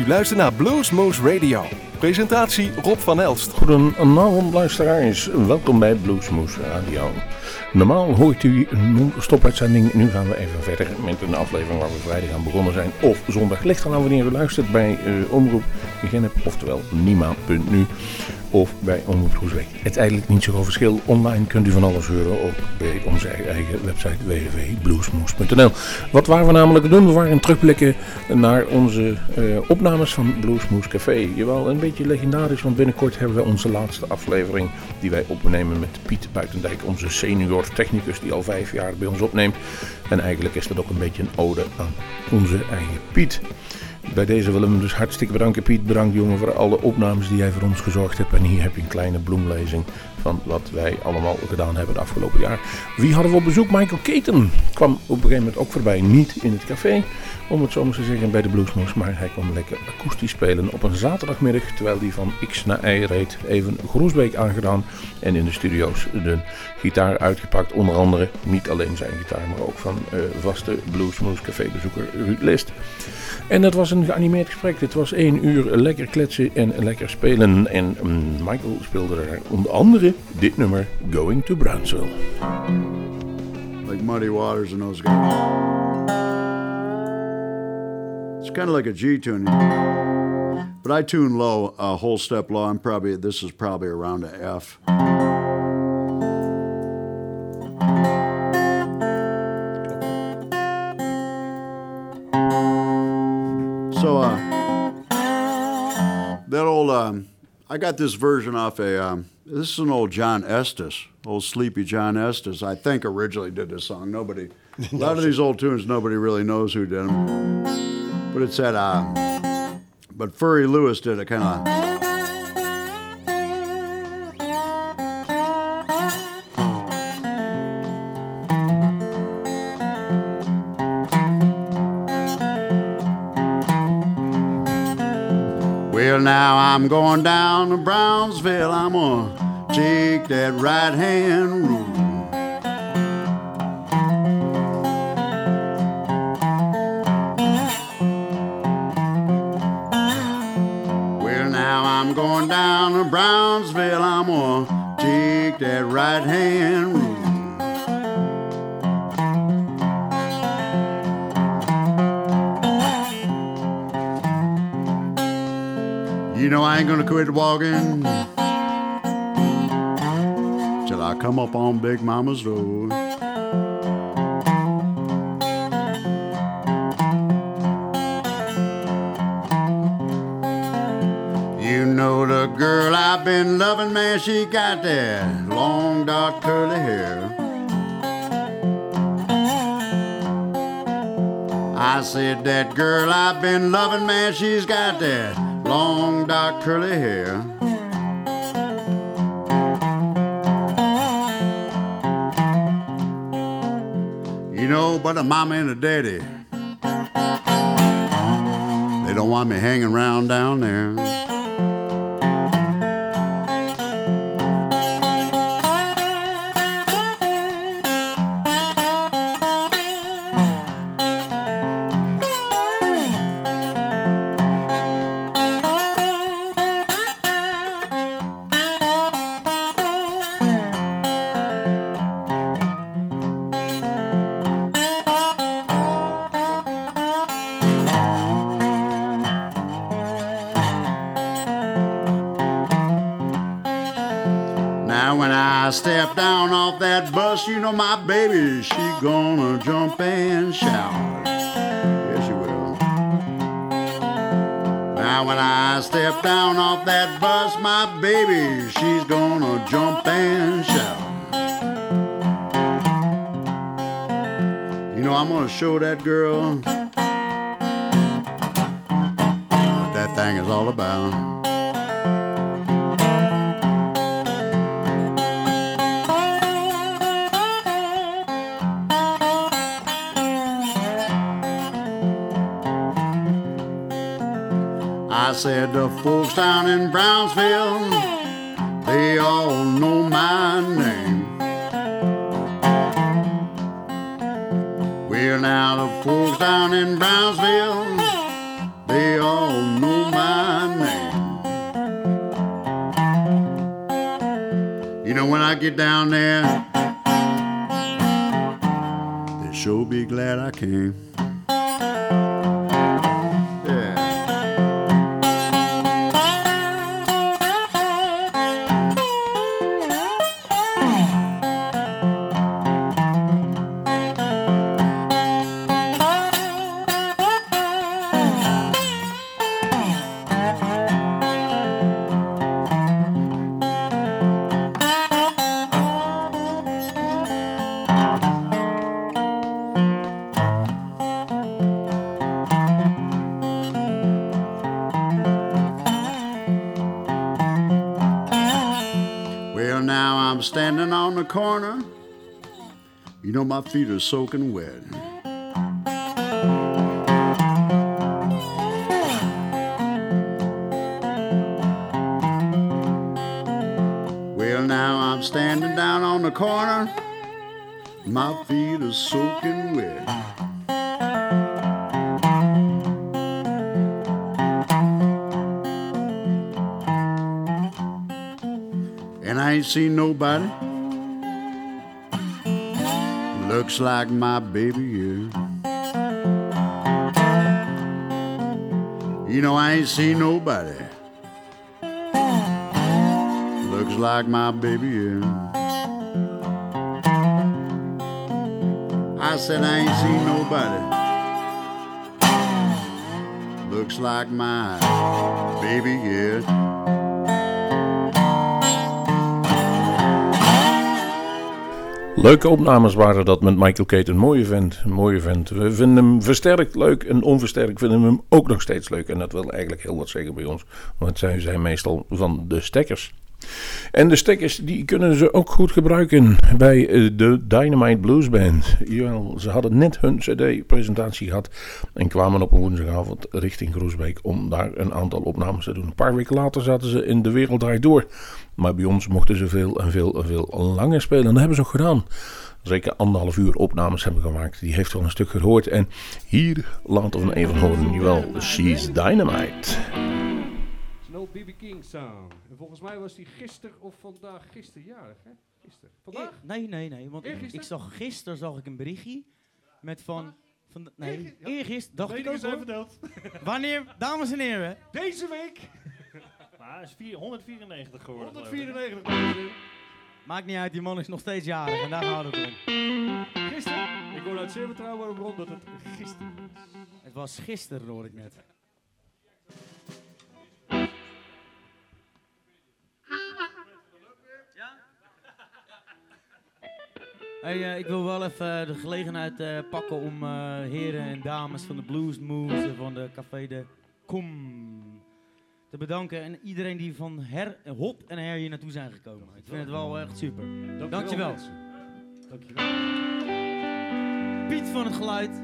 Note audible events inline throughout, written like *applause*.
U luistert naar Bluesmoose Radio. Presentatie Rob van Elst. Goedenavond luisteraars, welkom bij Bluesmoose Radio. Normaal hoort u een non-stop-uitzending. Nu gaan we even verder met een aflevering waar we vrijdag aan begonnen zijn. Of zondag. Ligt er nou wanneer u luistert bij uh, Omroep Genep, oftewel Nima.nu of bij Omroep Groesbeek. Eigenlijk niet zoveel verschil. Online kunt u van alles horen op bij onze eigen website www.bluesmoes.nl. Wat waren we namelijk doen? We waren terugblikken naar onze uh, opnames van Bluesmoes Café. Jawel, een beetje legendarisch, want binnenkort hebben we onze laatste aflevering die wij opnemen met Piet Buitendijk, onze senior technicus die al vijf jaar bij ons opneemt. En eigenlijk is dat ook een beetje een ode aan onze eigen Piet. Bij deze willen we hem dus hartstikke bedanken. Piet, bedankt jongen voor alle opnames die jij voor ons gezorgd hebt. En hier heb je een kleine bloemlezing van wat wij allemaal gedaan hebben het afgelopen jaar. Wie hadden we op bezoek? Michael Keaton kwam op een gegeven moment ook voorbij. Niet in het café, om het zo maar te zeggen, bij de Bluesmoes. Maar hij kwam lekker akoestisch spelen op een zaterdagmiddag. Terwijl hij van X naar Y reed. Even Groesbeek aangedaan. En in de studio's de gitaar uitgepakt. Onder andere niet alleen zijn gitaar, maar ook van uh, vaste Bluesmoes cafébezoeker Ruud List. En dat was een geanimeerd gesprek. Dit was één uur lekker kletsen en lekker spelen. En um, Michael speelde er onder andere dit nummer, Going to Brownsville. Like Muddy Waters and those guys. It's kind of like a G tune. But I tune low, a whole step low. I'm probably, this is probably around a F. So, uh, that old, um, I got this version off a, um, this is an old John Estes, old sleepy John Estes. I think originally did this song. Nobody, *laughs* a lot of these old tunes, nobody really knows who did them. But it said, uh, but Furry Lewis did it kind of. I'm going down to Brownsville. I'm gonna take that right hand now I'm going down to Brownsville. I'm gonna take that right hand know I ain't gonna quit walking till I come up on Big Mama's road. You know the girl I've been loving, man, she got that long dark curly hair. I said that girl I've been loving, man, she's got that long dark curly hair. You know, but a mama and a daddy, they don't want me hanging around down there. Show that girl what that thing is all about. I said the folks down in Brownsville, on the corner. You know, my feet are soaking wet. Well, now I'm standing down on the corner. My feet are soaking wet. And I ain't seen nobody. Looks like my baby, yeah. You know, I ain't seen nobody. Looks like my baby, yeah. I said I ain't seen nobody. Looks like my baby, yeah. Leuke opnames waren dat met Michael Kate. Een mooie vent. Een mooie vent. We vinden hem versterkt leuk en onversterkt vinden we hem ook nog steeds leuk. En dat wil eigenlijk heel wat zeggen bij ons. Want zij zijn meestal van de stekkers. En de stekkers die kunnen ze ook goed gebruiken bij eh, de Dynamite Blues Band. Jawel, ze hadden net hun cd-presentatie gehad en kwamen op een woensdagavond richting Groesbeek om daar een aantal opnames te doen. Een paar weken later zaten ze in De Wereld Door. Maar bij ons mochten ze veel en veel en veel langer spelen. En dat hebben ze ook gedaan. Zeker anderhalf uur opnames hebben gemaakt. Die heeft wel een stuk gehoord. En hier laten we even horen. Jawel, She's Dynamite. BB King song. En volgens mij was die gisteren of vandaag, gisteren jarig, hè? Gisteren. Vandaag? E- Nee, nee, nee. Want ik, zag gisteren zag ik een berichtje met van. van nee, ja. eergisteren. Dacht ik ook zijn. *laughs* *laughs* Wanneer, dames en heren. Deze week *laughs* Maar hij is vier- 194 geworden. geloof ik. 194 mensen. Maakt niet uit, die man is nog steeds jarig en daar gaat het om. Gisteren. Ik hoorde uit zeer betrouwbare bron dat het gisteren was. Het was gisteren, hoor ik net. Hey, eh, ik wil wel even eh, de gelegenheid eh, pakken om heren en dames van de Blues Moves en van de Café de Kom te bedanken. En iedereen die van her, hop en her hier naartoe zijn gekomen. Ik vind het wel echt super. Dankjewel. mensen. Dankjewel. Piet van het geluid,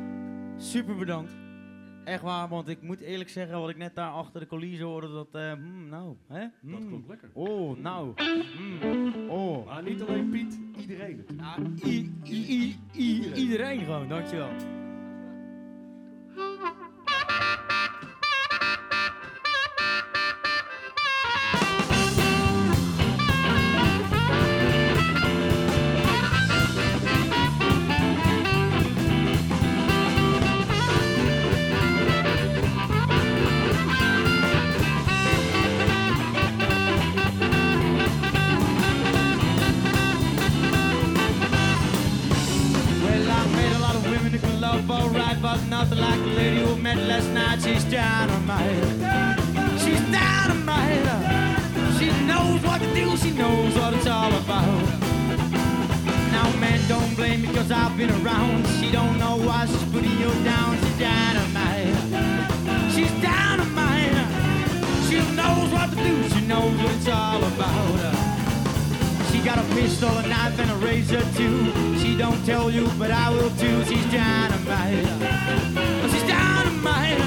super bedankt. Echt waar, want ik moet eerlijk zeggen, wat ik net daar achter de coulissen hoorde, dat, hmm, nou, hè? Dat Hmm. komt lekker. Oh, nou, hmm, oh. Maar niet alleen Piet, iedereen natuurlijk. Ja, i- i- i- i- iedereen gewoon, dankjewel. A pistol, a knife, and a razor too. She don't tell you, but I will too. She's dynamite. She's dynamite.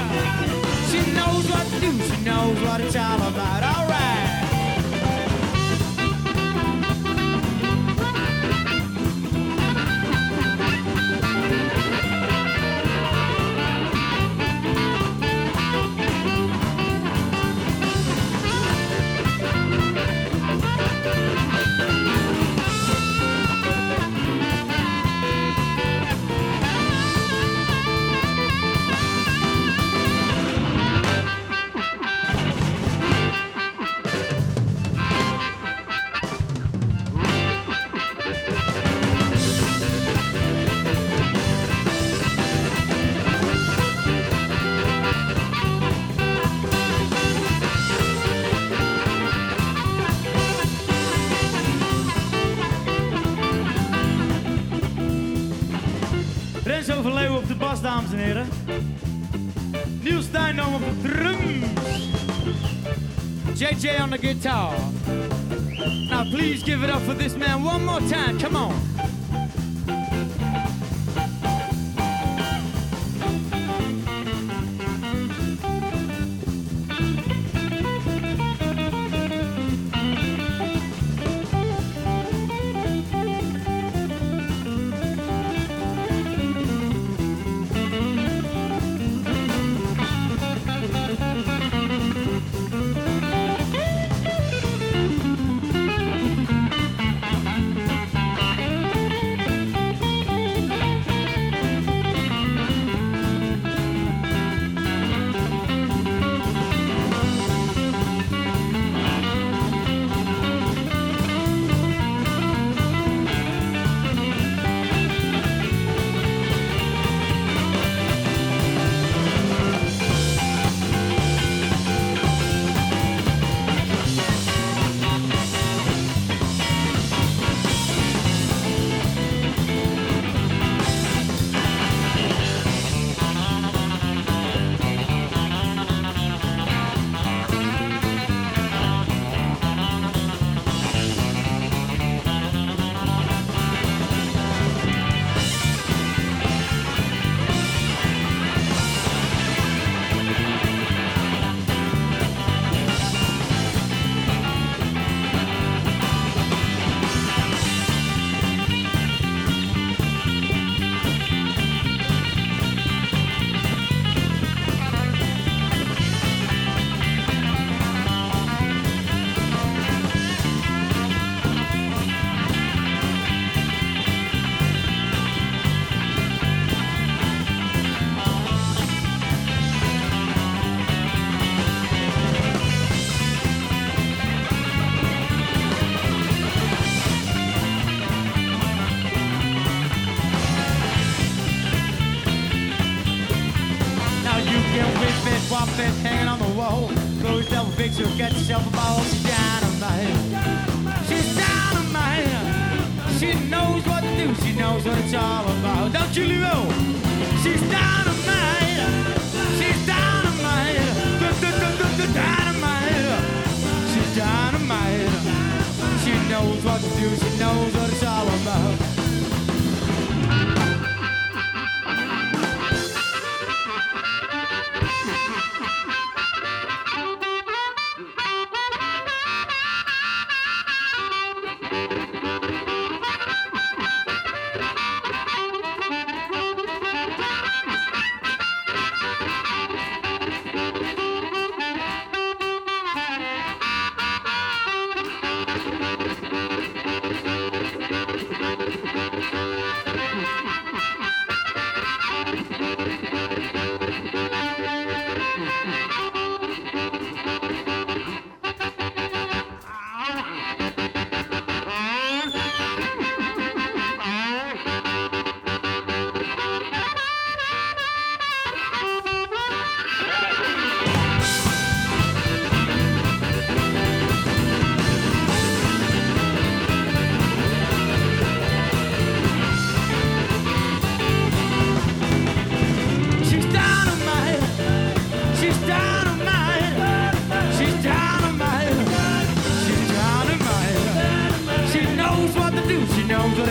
She knows what to do. She knows what it's. All On the guitar. Now please give it up for this man one more time. Come on.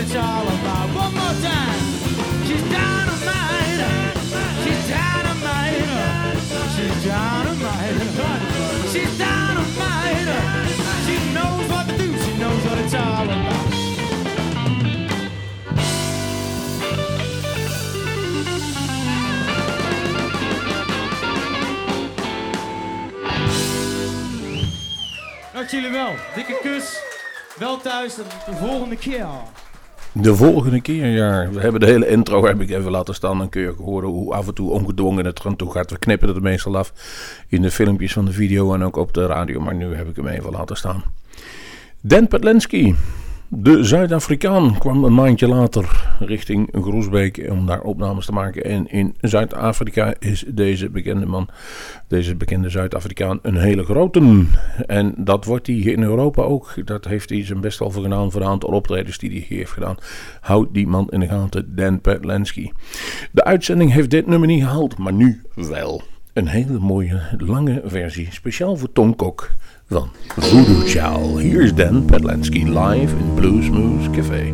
It's all about. One more time. She's dynamite. She's dynamite. She's dynamite. She's dynamite. She knows what to do. She knows what it's all about. Dank jullie wel. Dikke kus. Wel thuis. Tot de volgende keer. De volgende keer, ja. We hebben de hele intro heb ik even laten staan. Dan kun je horen hoe af en toe ongedwongen het eraan toe gaat. We knippen het meestal af in de filmpjes van de video en ook op de radio. Maar nu heb ik hem even laten staan. Dan Patlinski. De Zuid-Afrikaan kwam een maandje later richting Groesbeek om daar opnames te maken. En in Zuid-Afrika is deze bekende man, deze bekende Zuid-Afrikaan, een hele grote. En dat wordt hij in Europa ook. Dat heeft hij zijn best wel voor gedaan voor een aantal optredens die hij heeft gedaan. Houd die man in de gaten, Dan Petlansky. De uitzending heeft dit nummer niet gehaald, maar nu wel. Een hele mooie lange versie, speciaal voor Tom Kok van Voodoo Chow. Hier is Dan Petlansky live in Blues Moose Café.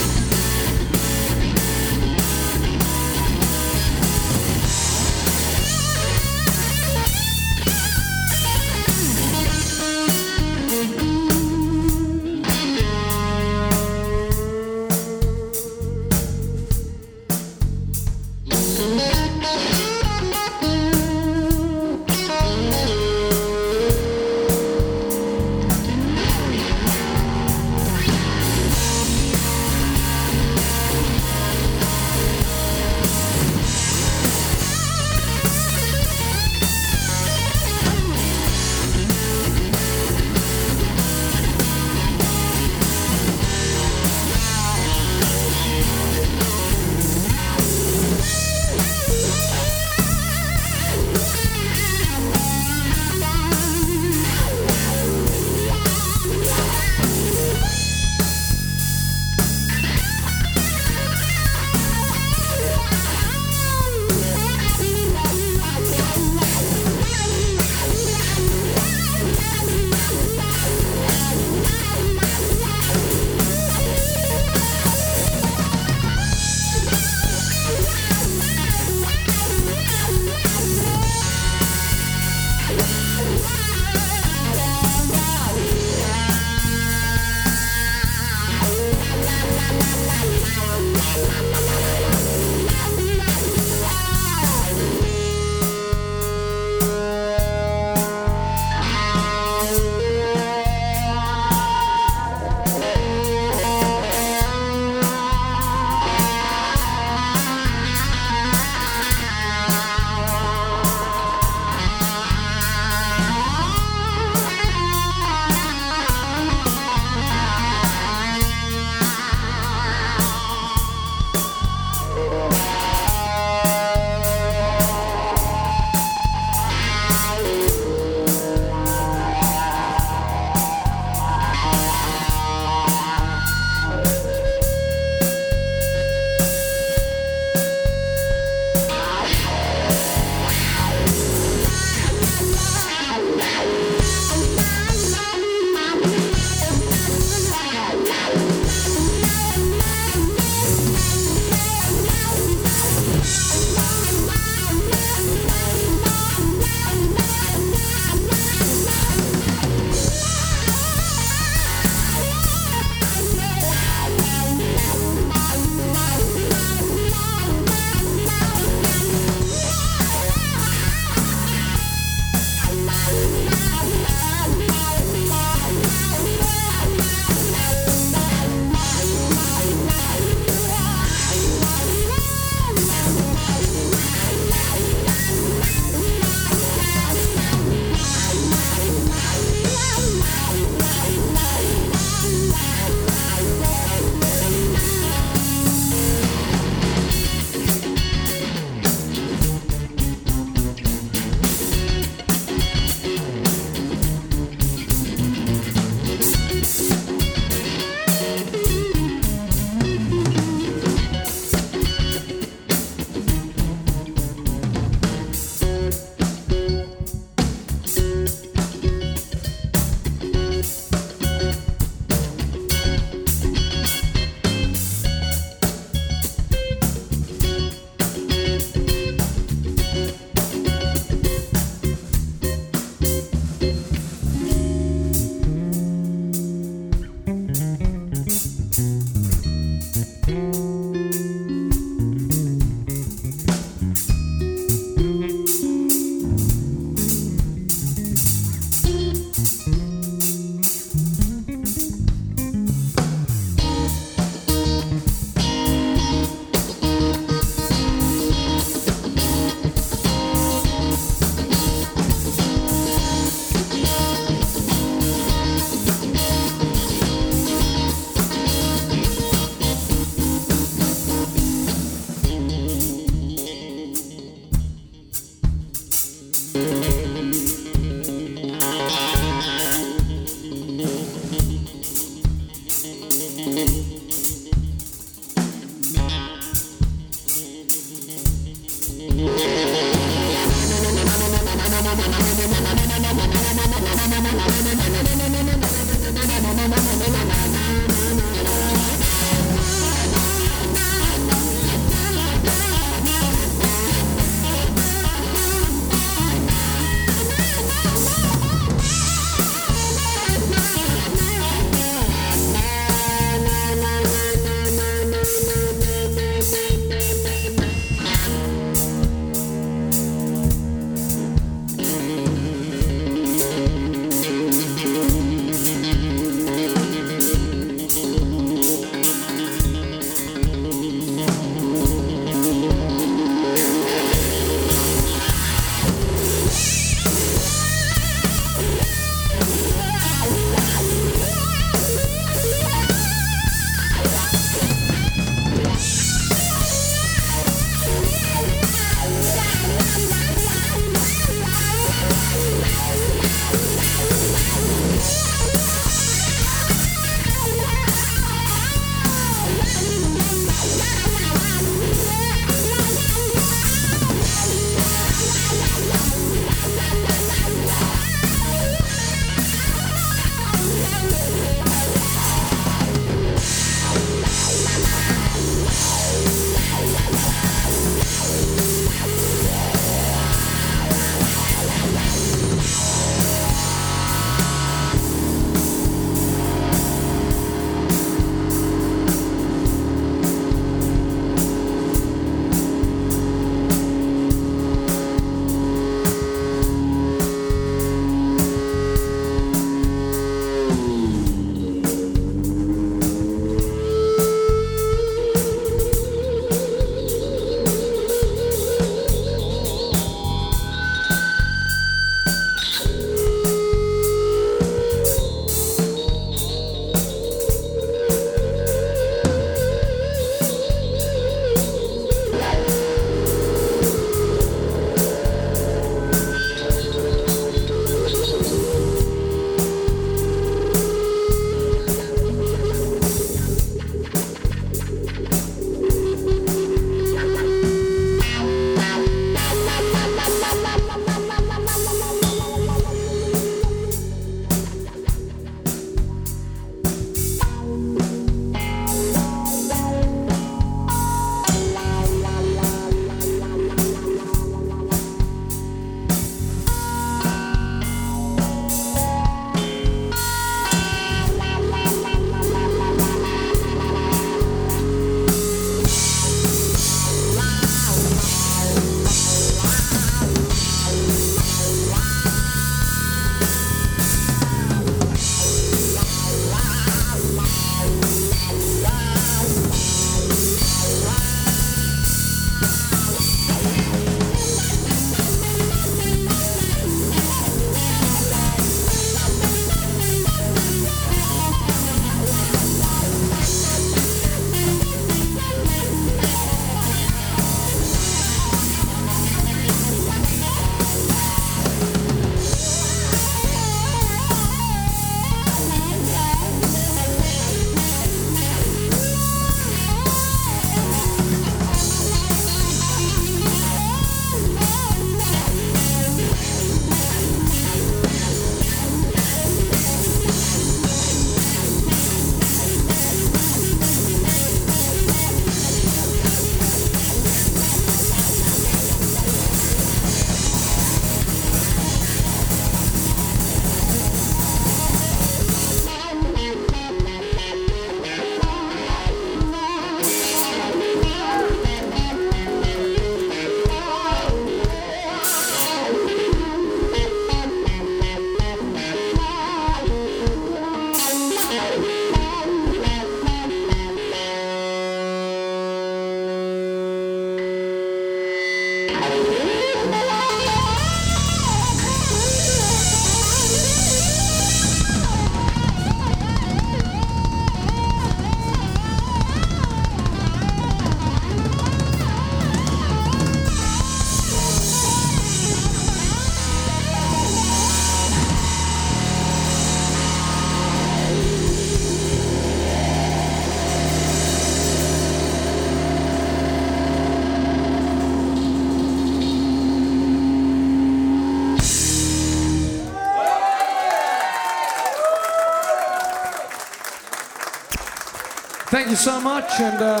You so much, and uh,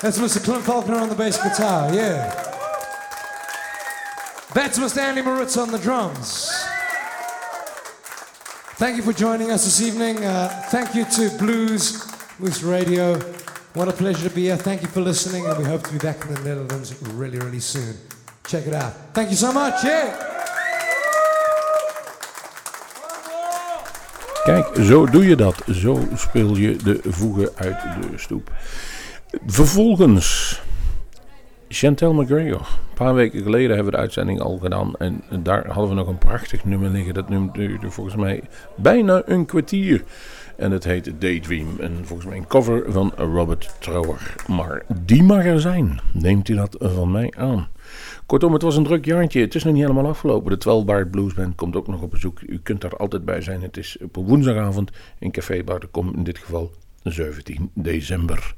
that's Mr. Clint Faulkner on the bass guitar, yeah. That's Mr. Andy Maritz on the drums. Thank you for joining us this evening. Uh, thank you to Blues Moose Radio. What a pleasure to be here. Thank you for listening, and we hope to be back in the Netherlands really, really soon. Check it out. Thank you so much. Yeah. Kijk, zo doe je dat. Zo speel je de voegen uit de stoep. Vervolgens Chantel McGregor. Een paar weken geleden hebben we de uitzending al gedaan. En daar hadden we nog een prachtig nummer liggen. Dat nummer duurde volgens mij bijna een kwartier. En het heet Daydream. En volgens mij een cover van Robert Trower. Maar die mag er zijn. Neemt u dat van mij aan. Kortom, het was een druk jaartje. Het is nog niet helemaal afgelopen. De 12 Bar Blues Band komt ook nog op bezoek. U kunt daar altijd bij zijn. Het is op woensdagavond in Café Kom In dit geval 17 december.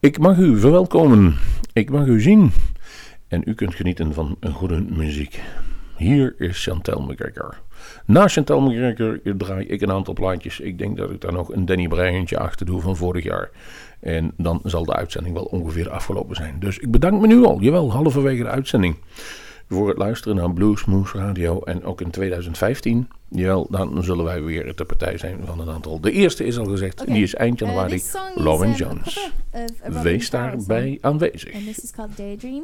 Ik mag u verwelkomen. Ik mag u zien. En u kunt genieten van een goede muziek. Hier is Chantel McGregor. Na Chantal McGregor draai ik een aantal plaatjes. Ik denk dat ik daar nog een Danny Breientje achter doe van vorig jaar. En dan zal de uitzending wel ongeveer afgelopen zijn. Dus ik bedank me nu al, jawel, halverwege de uitzending. Voor het luisteren naar Blues Moose Radio. En ook in 2015, jawel, dan zullen wij weer de partij zijn van een aantal. De eerste is al gezegd, Okay. die is eind Uh, januari. is, Lauren Jones. Robin Wees daarbij aanwezig. And this is called Daydream.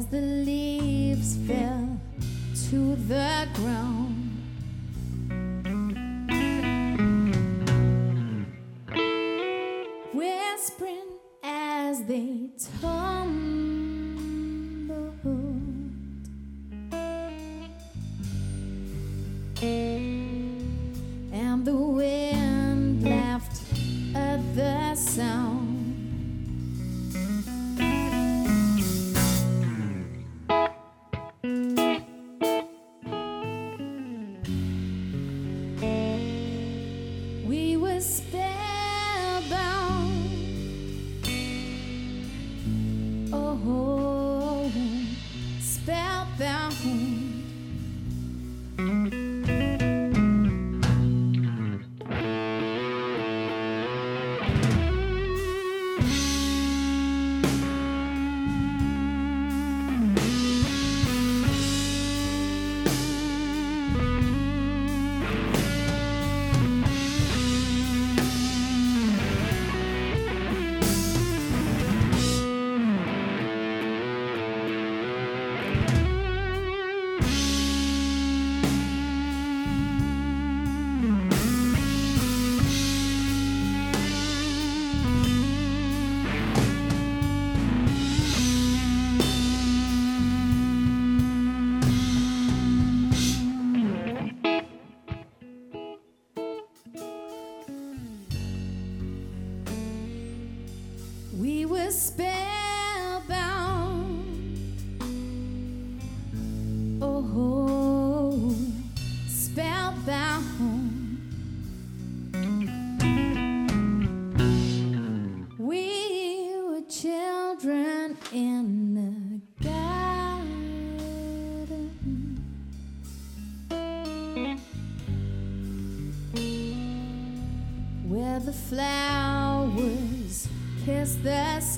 As the leaves fell to the ground.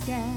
Sky.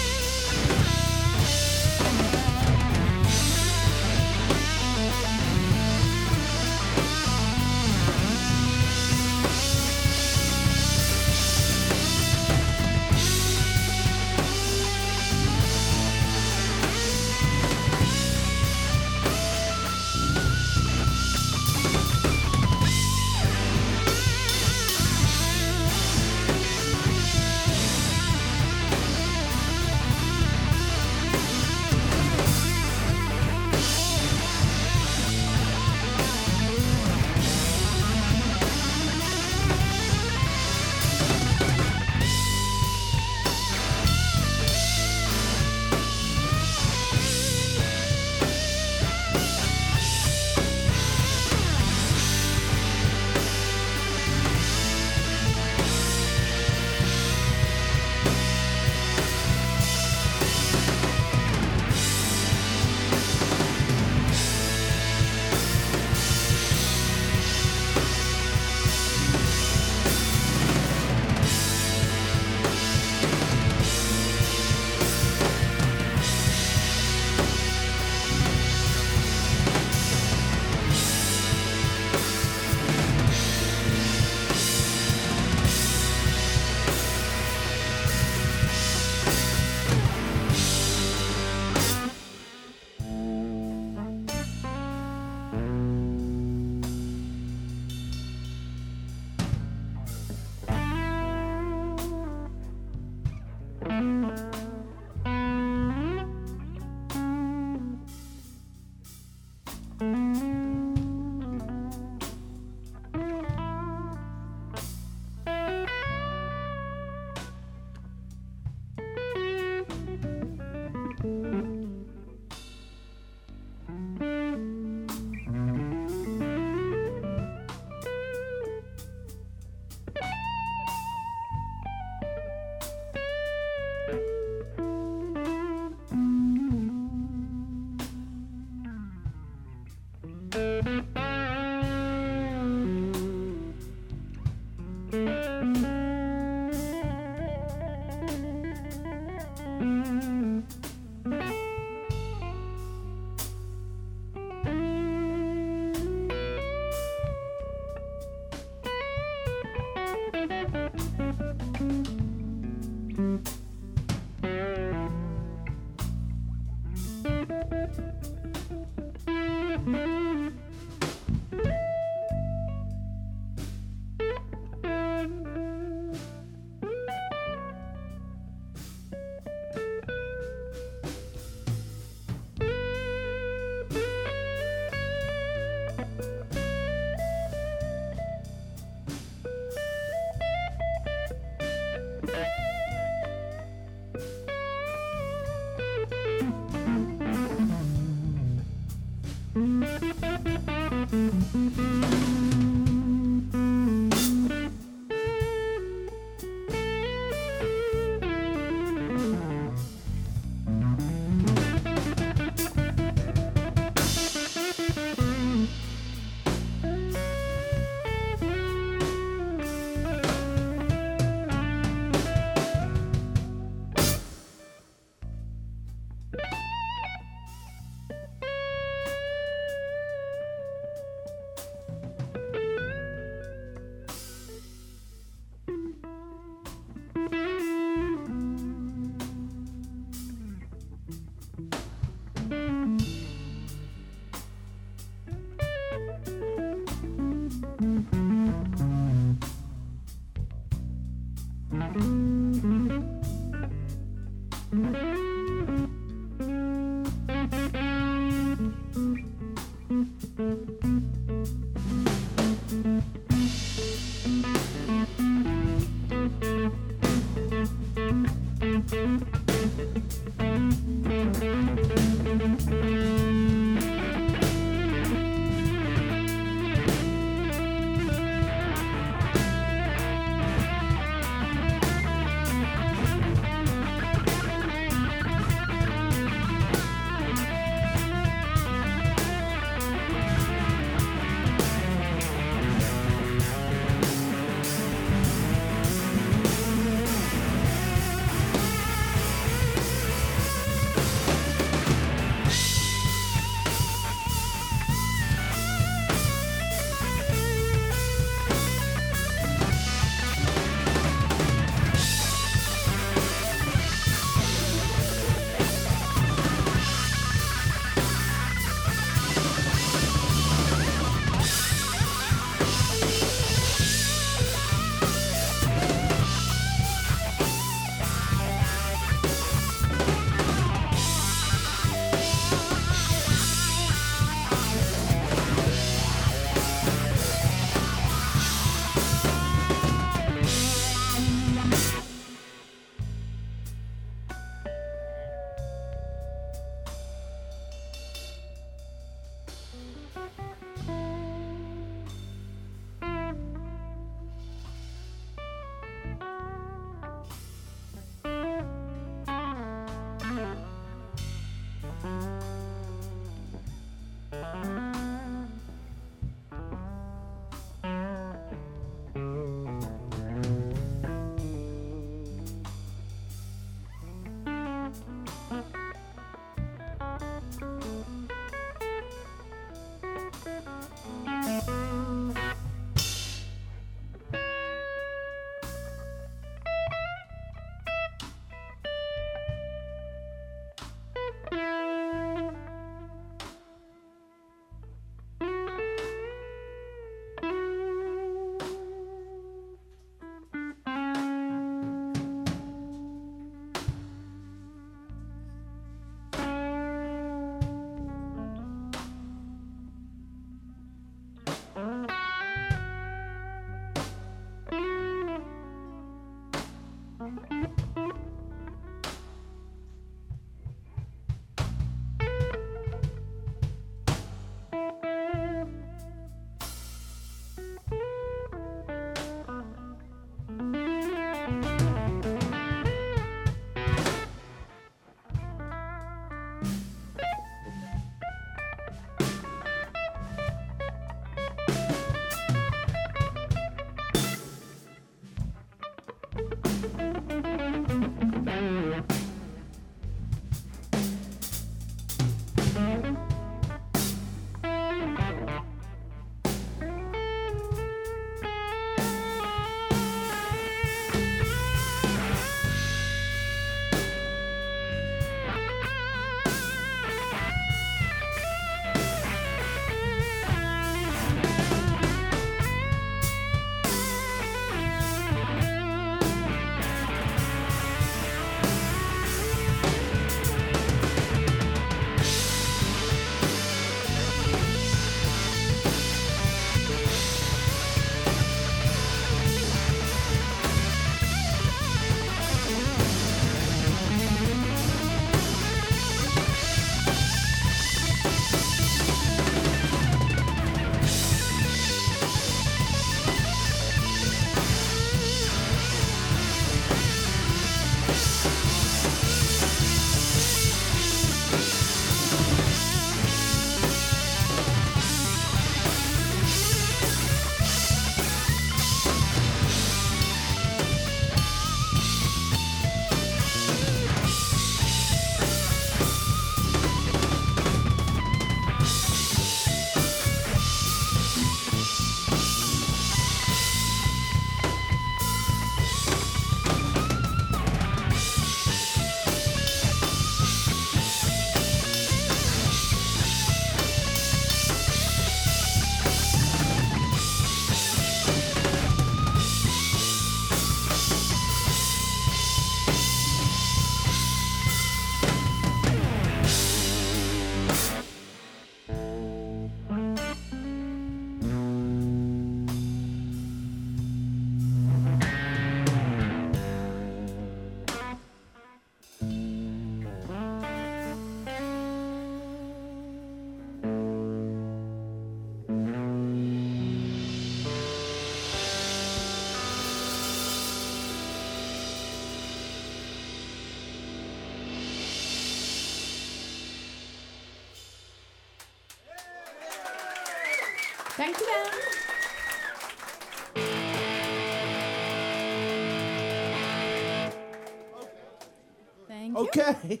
Okay.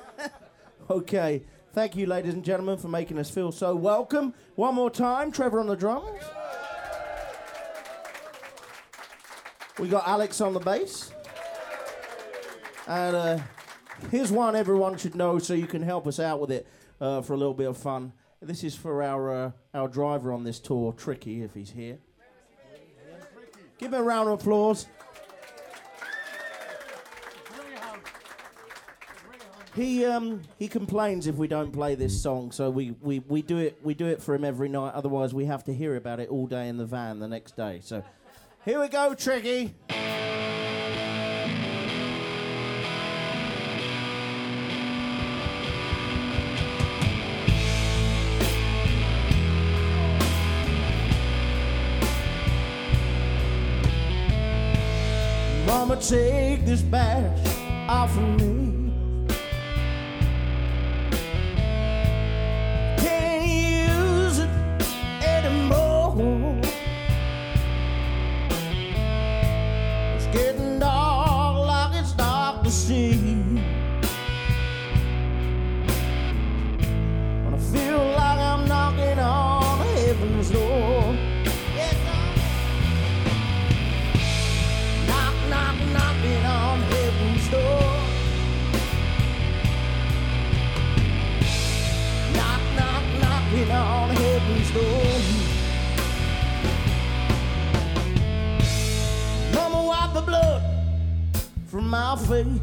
*laughs* okay. Thank you, ladies and gentlemen, for making us feel so welcome. One more time, Trevor on the drums. We got Alex on the bass. And uh, here's one everyone should know so you can help us out with it uh, for a little bit of fun. This is for our, uh, our driver on this tour, Tricky, if he's here. Give him a round of applause. He um he complains if we don't play this song, so we, we, we do it we do it for him every night. Otherwise, we have to hear about it all day in the van the next day. So, here we go, Tricky. Mama, take this badge off of me. My.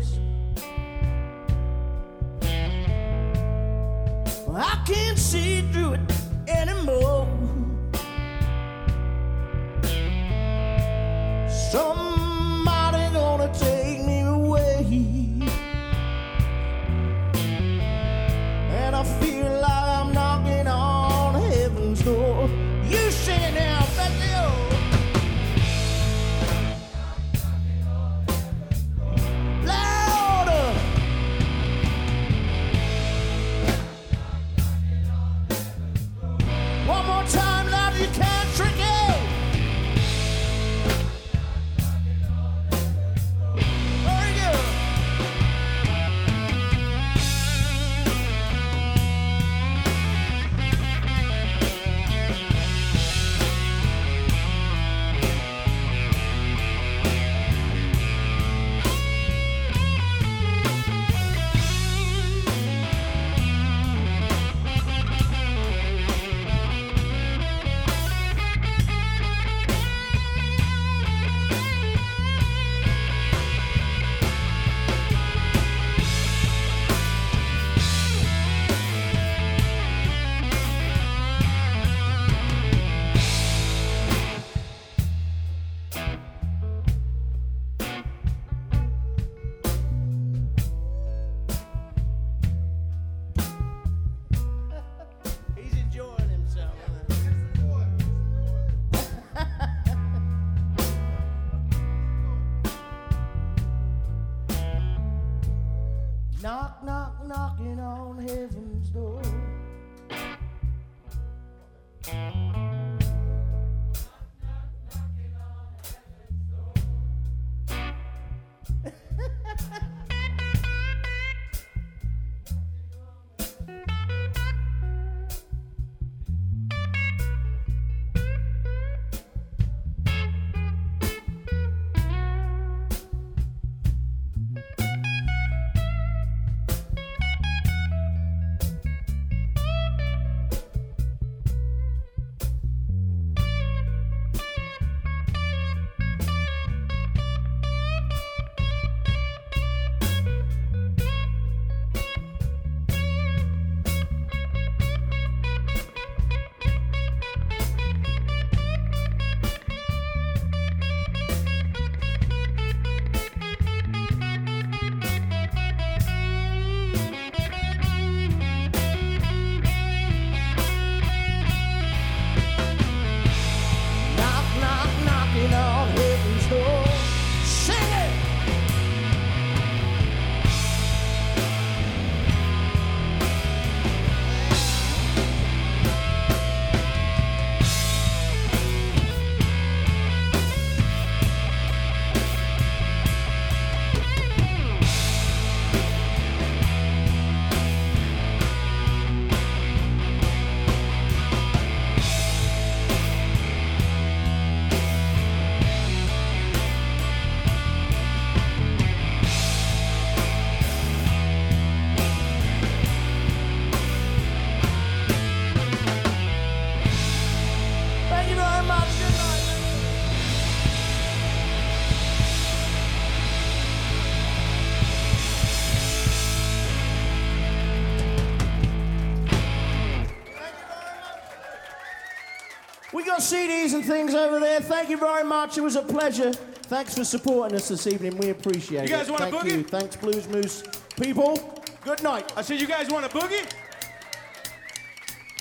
CDs and things over there. Thank you very much. It was a pleasure. Thanks for supporting us this evening. We appreciate it. You guys want a Thank boogie? you. Thanks, Blues Moose people. Good night. I said, you guys want a boogie?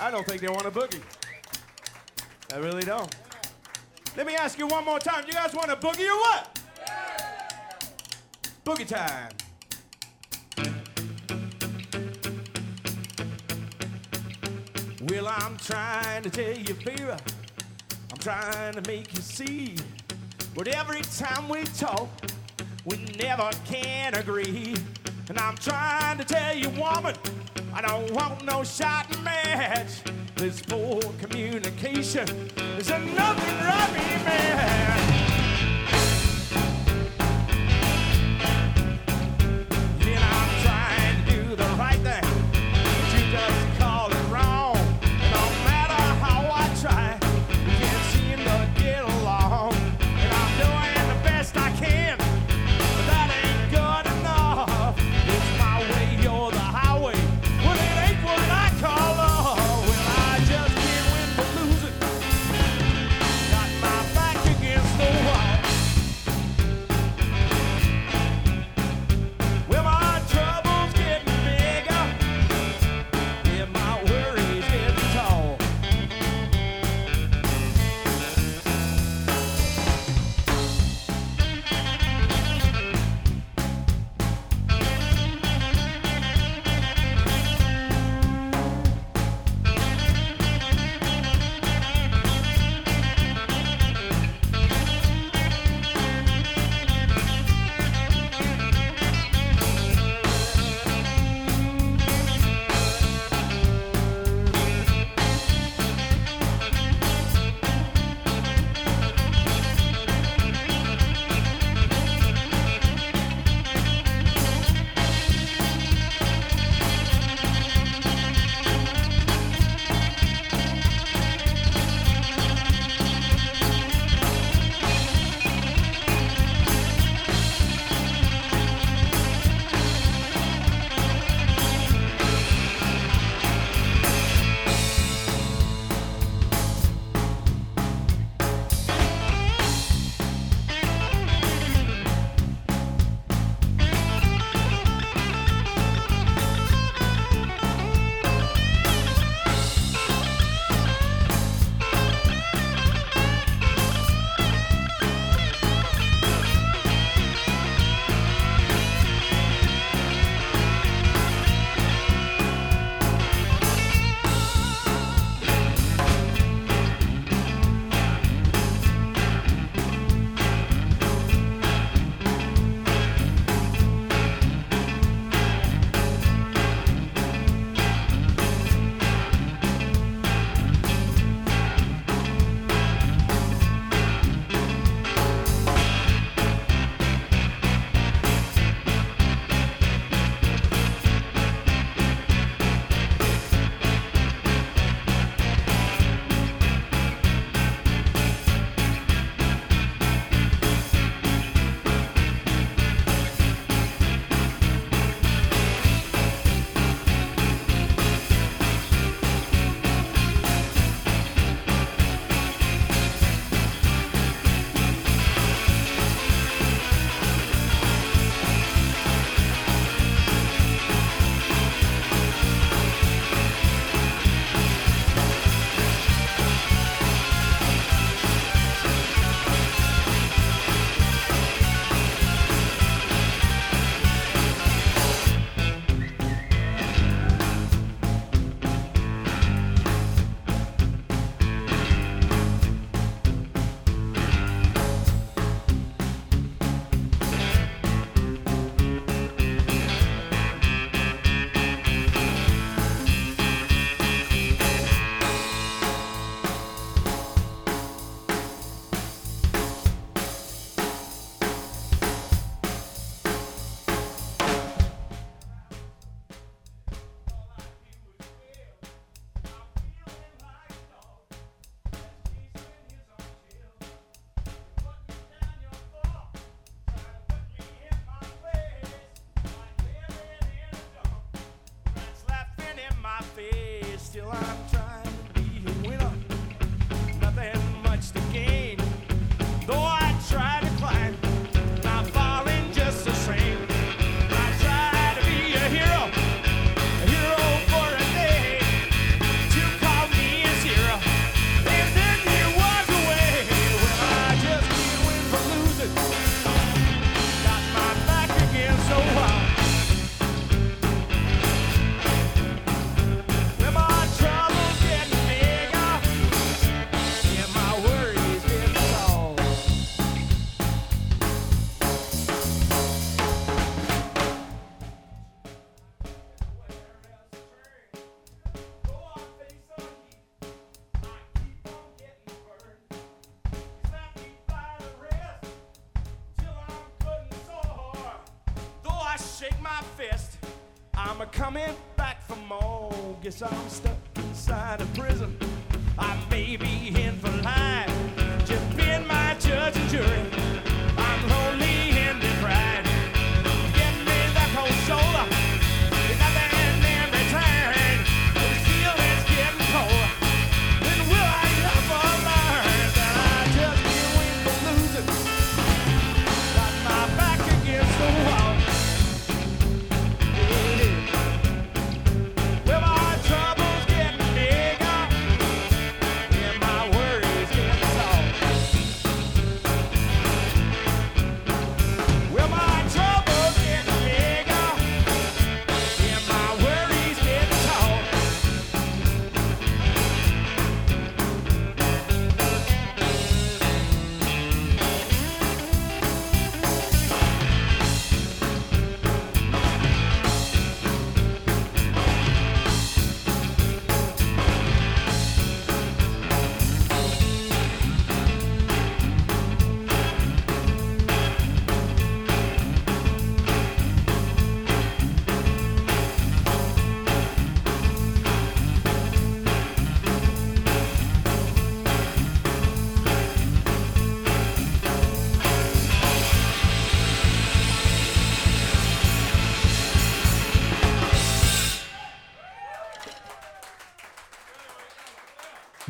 I don't think they want a boogie. I really don't. Let me ask you one more time. You guys want a boogie or what? Boogie time. Well, I'm trying to tell you, baby. Trying to make you see. But every time we talk, we never can agree. And I'm trying to tell you, woman, I don't want no shot match. This poor communication is nothing rubby man. My fist. I'm a coming back for more. Guess I'm stuck inside a prison. I may be in for life. Just being my judge and jury.